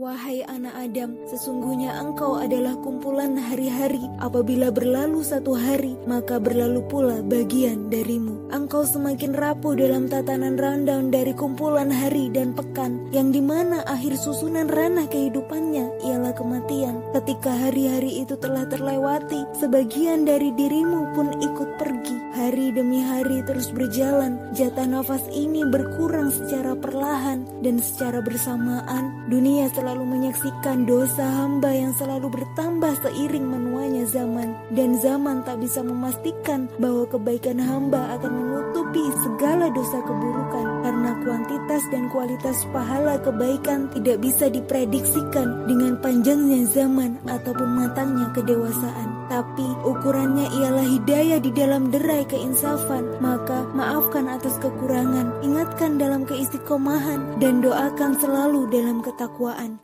Wahai anak Adam, sesungguhnya engkau adalah kumpulan hari-hari. Apabila berlalu satu hari, maka berlalu pula bagian darimu. Engkau semakin rapuh dalam tatanan rundown dari kumpulan hari dan pekan, yang di mana akhir susunan ranah kehidupannya ialah kematian. Ketika hari-hari itu telah terlewati, sebagian dari dirimu pun ikut pergi. Hari demi hari terus berjalan, jatah nafas ini berkurang secara perlahan dan secara bersamaan. Dunia selalu menyaksikan dosa hamba yang selalu bertambah seiring menuanya zaman. Dan zaman tak bisa memastikan bahwa kebaikan hamba akan menutupi segala dosa keburukan. Karena kuantitas dan kualitas pahala kebaikan tidak bisa diprediksikan dengan panjangnya zaman ataupun matangnya kedewasaan tapi ukurannya ialah hidayah di dalam derai keinsafan. Maka maafkan atas kekurangan ingatkan dalam keistiqomahan dan doakan selalu dalam ketakwaan